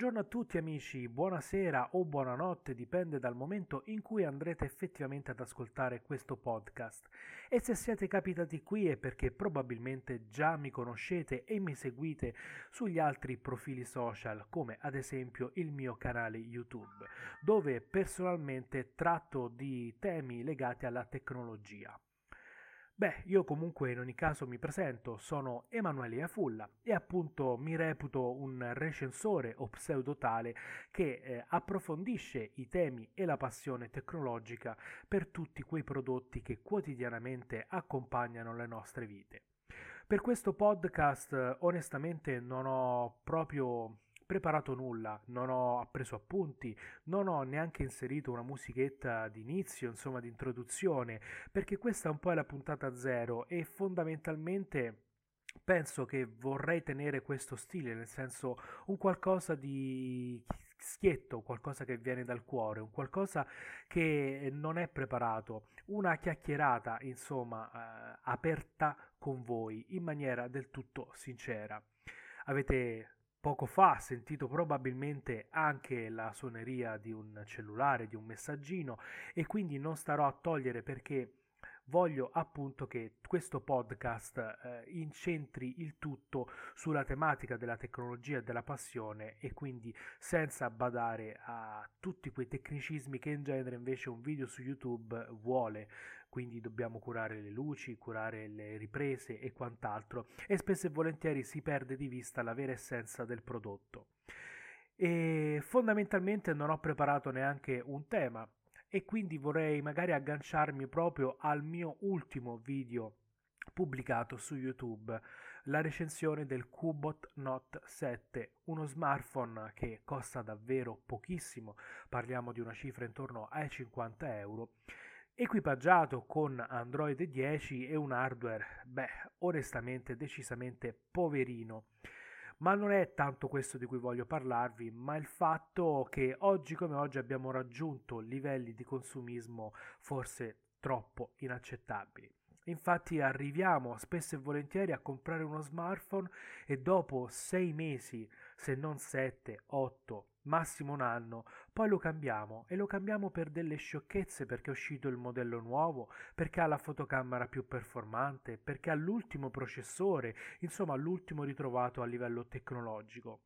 Buongiorno a tutti amici, buonasera o buonanotte, dipende dal momento in cui andrete effettivamente ad ascoltare questo podcast. E se siete capitati qui è perché probabilmente già mi conoscete e mi seguite sugli altri profili social, come ad esempio il mio canale YouTube, dove personalmente tratto di temi legati alla tecnologia. Beh, io comunque in ogni caso mi presento, sono Emanuele Afulla e appunto mi reputo un recensore o pseudotale che eh, approfondisce i temi e la passione tecnologica per tutti quei prodotti che quotidianamente accompagnano le nostre vite. Per questo podcast onestamente non ho proprio preparato nulla, non ho preso appunti, non ho neanche inserito una musichetta di inizio, insomma di introduzione, perché questa un po' è la puntata zero e fondamentalmente penso che vorrei tenere questo stile, nel senso un qualcosa di schietto, qualcosa che viene dal cuore, un qualcosa che non è preparato, una chiacchierata, insomma, eh, aperta con voi in maniera del tutto sincera. Avete Poco fa ha sentito probabilmente anche la suoneria di un cellulare, di un messaggino e quindi non starò a togliere perché voglio appunto che questo podcast eh, incentri il tutto sulla tematica della tecnologia e della passione e quindi senza badare a tutti quei tecnicismi che in genere invece un video su YouTube vuole quindi dobbiamo curare le luci, curare le riprese e quant'altro e spesso e volentieri si perde di vista la vera essenza del prodotto. E fondamentalmente non ho preparato neanche un tema e quindi vorrei magari agganciarmi proprio al mio ultimo video pubblicato su YouTube, la recensione del Cubot Note 7, uno smartphone che costa davvero pochissimo, parliamo di una cifra intorno ai 50 euro, equipaggiato con Android 10 e un hardware, beh, onestamente decisamente poverino. Ma non è tanto questo di cui voglio parlarvi, ma il fatto che oggi come oggi abbiamo raggiunto livelli di consumismo forse troppo inaccettabili. Infatti arriviamo spesso e volentieri a comprare uno smartphone e dopo sei mesi, se non sette, otto, massimo un anno, poi lo cambiamo e lo cambiamo per delle sciocchezze perché è uscito il modello nuovo, perché ha la fotocamera più performante, perché ha l'ultimo processore, insomma l'ultimo ritrovato a livello tecnologico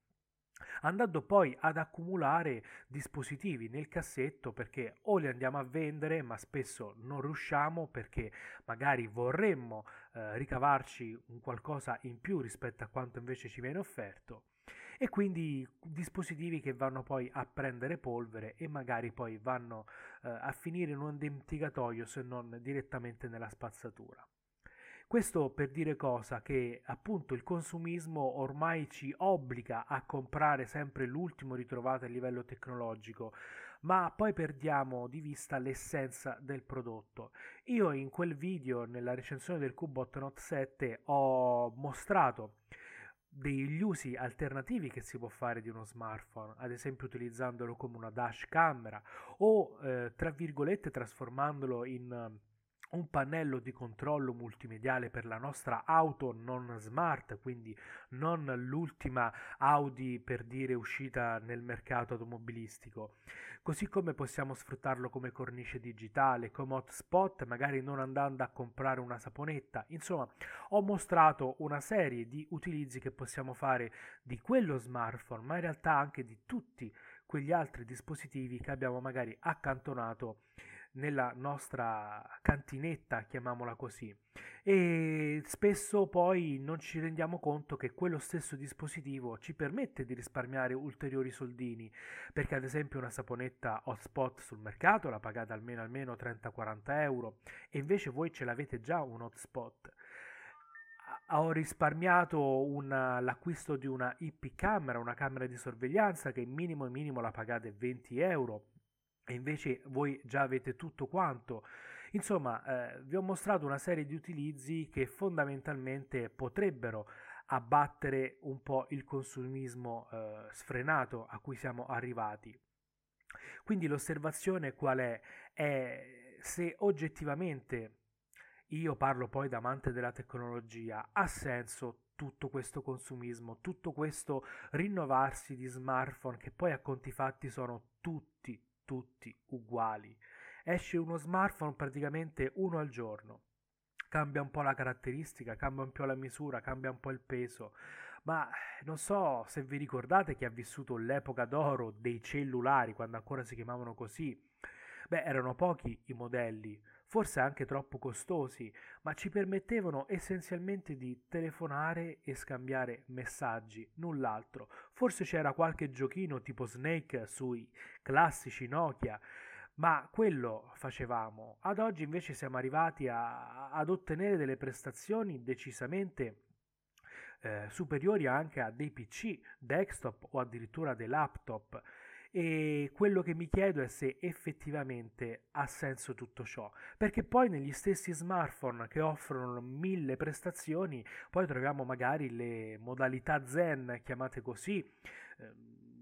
andando poi ad accumulare dispositivi nel cassetto perché o li andiamo a vendere ma spesso non riusciamo perché magari vorremmo eh, ricavarci un qualcosa in più rispetto a quanto invece ci viene offerto e quindi dispositivi che vanno poi a prendere polvere e magari poi vanno eh, a finire in un dimenticatoio se non direttamente nella spazzatura. Questo per dire cosa? Che appunto il consumismo ormai ci obbliga a comprare sempre l'ultimo ritrovato a livello tecnologico, ma poi perdiamo di vista l'essenza del prodotto. Io in quel video, nella recensione del Cubot Note 7, ho mostrato degli usi alternativi che si può fare di uno smartphone, ad esempio utilizzandolo come una dash camera o eh, tra virgolette trasformandolo in un pannello di controllo multimediale per la nostra auto non smart, quindi non l'ultima Audi per dire uscita nel mercato automobilistico. Così come possiamo sfruttarlo come cornice digitale, come hotspot, magari non andando a comprare una saponetta. Insomma, ho mostrato una serie di utilizzi che possiamo fare di quello smartphone, ma in realtà anche di tutti quegli altri dispositivi che abbiamo magari accantonato nella nostra cantinetta, chiamiamola così, e spesso poi non ci rendiamo conto che quello stesso dispositivo ci permette di risparmiare ulteriori soldini, perché ad esempio una saponetta hotspot sul mercato la pagate almeno almeno 30-40 euro e invece voi ce l'avete già un hotspot. Ho risparmiato una, l'acquisto di una IP camera, una camera di sorveglianza che minimo e minimo la pagate 20 euro e invece voi già avete tutto quanto. Insomma, eh, vi ho mostrato una serie di utilizzi che fondamentalmente potrebbero abbattere un po' il consumismo eh, sfrenato a cui siamo arrivati. Quindi l'osservazione qual è? È se oggettivamente io parlo poi da amante della tecnologia, ha senso tutto questo consumismo, tutto questo rinnovarsi di smartphone che poi a conti fatti sono tutti, tutti uguali. Esce uno smartphone praticamente uno al giorno. Cambia un po' la caratteristica, cambia un po' la misura, cambia un po' il peso. Ma non so se vi ricordate chi ha vissuto l'epoca d'oro dei cellulari, quando ancora si chiamavano così. Beh, erano pochi i modelli, forse anche troppo costosi, ma ci permettevano essenzialmente di telefonare e scambiare messaggi, null'altro. Forse c'era qualche giochino tipo Snake sui classici Nokia, ma quello facevamo. Ad oggi invece siamo arrivati a, ad ottenere delle prestazioni decisamente eh, superiori anche a dei PC, desktop o addirittura dei laptop. E quello che mi chiedo è se effettivamente ha senso tutto ciò, perché poi negli stessi smartphone che offrono mille prestazioni, poi troviamo magari le modalità zen, chiamate così, eh,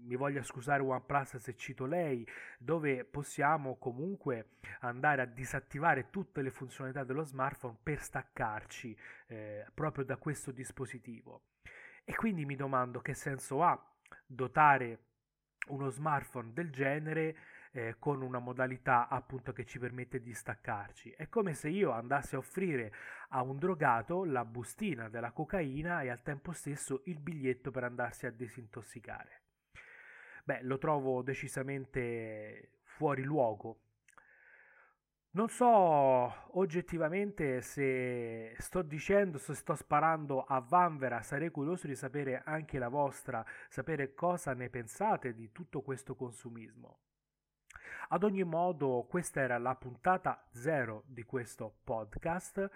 mi voglia scusare OnePlus se cito lei, dove possiamo comunque andare a disattivare tutte le funzionalità dello smartphone per staccarci eh, proprio da questo dispositivo. E quindi mi domando che senso ha dotare uno smartphone del genere eh, con una modalità appunto che ci permette di staccarci. È come se io andassi a offrire a un drogato la bustina della cocaina e al tempo stesso il biglietto per andarsi a disintossicare. Beh, lo trovo decisamente fuori luogo. Non so oggettivamente se sto dicendo, se sto sparando a Vanvera, sarei curioso di sapere anche la vostra, sapere cosa ne pensate di tutto questo consumismo. Ad ogni modo, questa era la puntata zero di questo podcast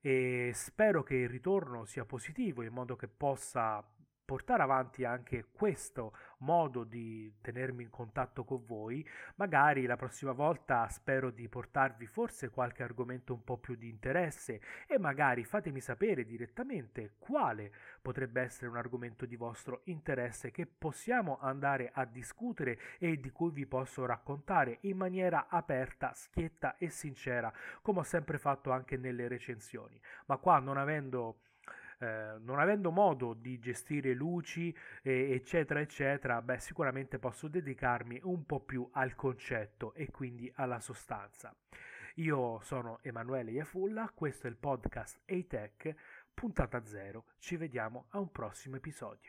e spero che il ritorno sia positivo in modo che possa portare avanti anche questo modo di tenermi in contatto con voi. Magari la prossima volta spero di portarvi forse qualche argomento un po' più di interesse e magari fatemi sapere direttamente quale potrebbe essere un argomento di vostro interesse che possiamo andare a discutere e di cui vi posso raccontare in maniera aperta, schietta e sincera, come ho sempre fatto anche nelle recensioni. Ma qua non avendo eh, non avendo modo di gestire luci, eh, eccetera, eccetera, beh, sicuramente posso dedicarmi un po' più al concetto e quindi alla sostanza. Io sono Emanuele Iafulla, questo è il podcast A-Tech, puntata zero. Ci vediamo a un prossimo episodio.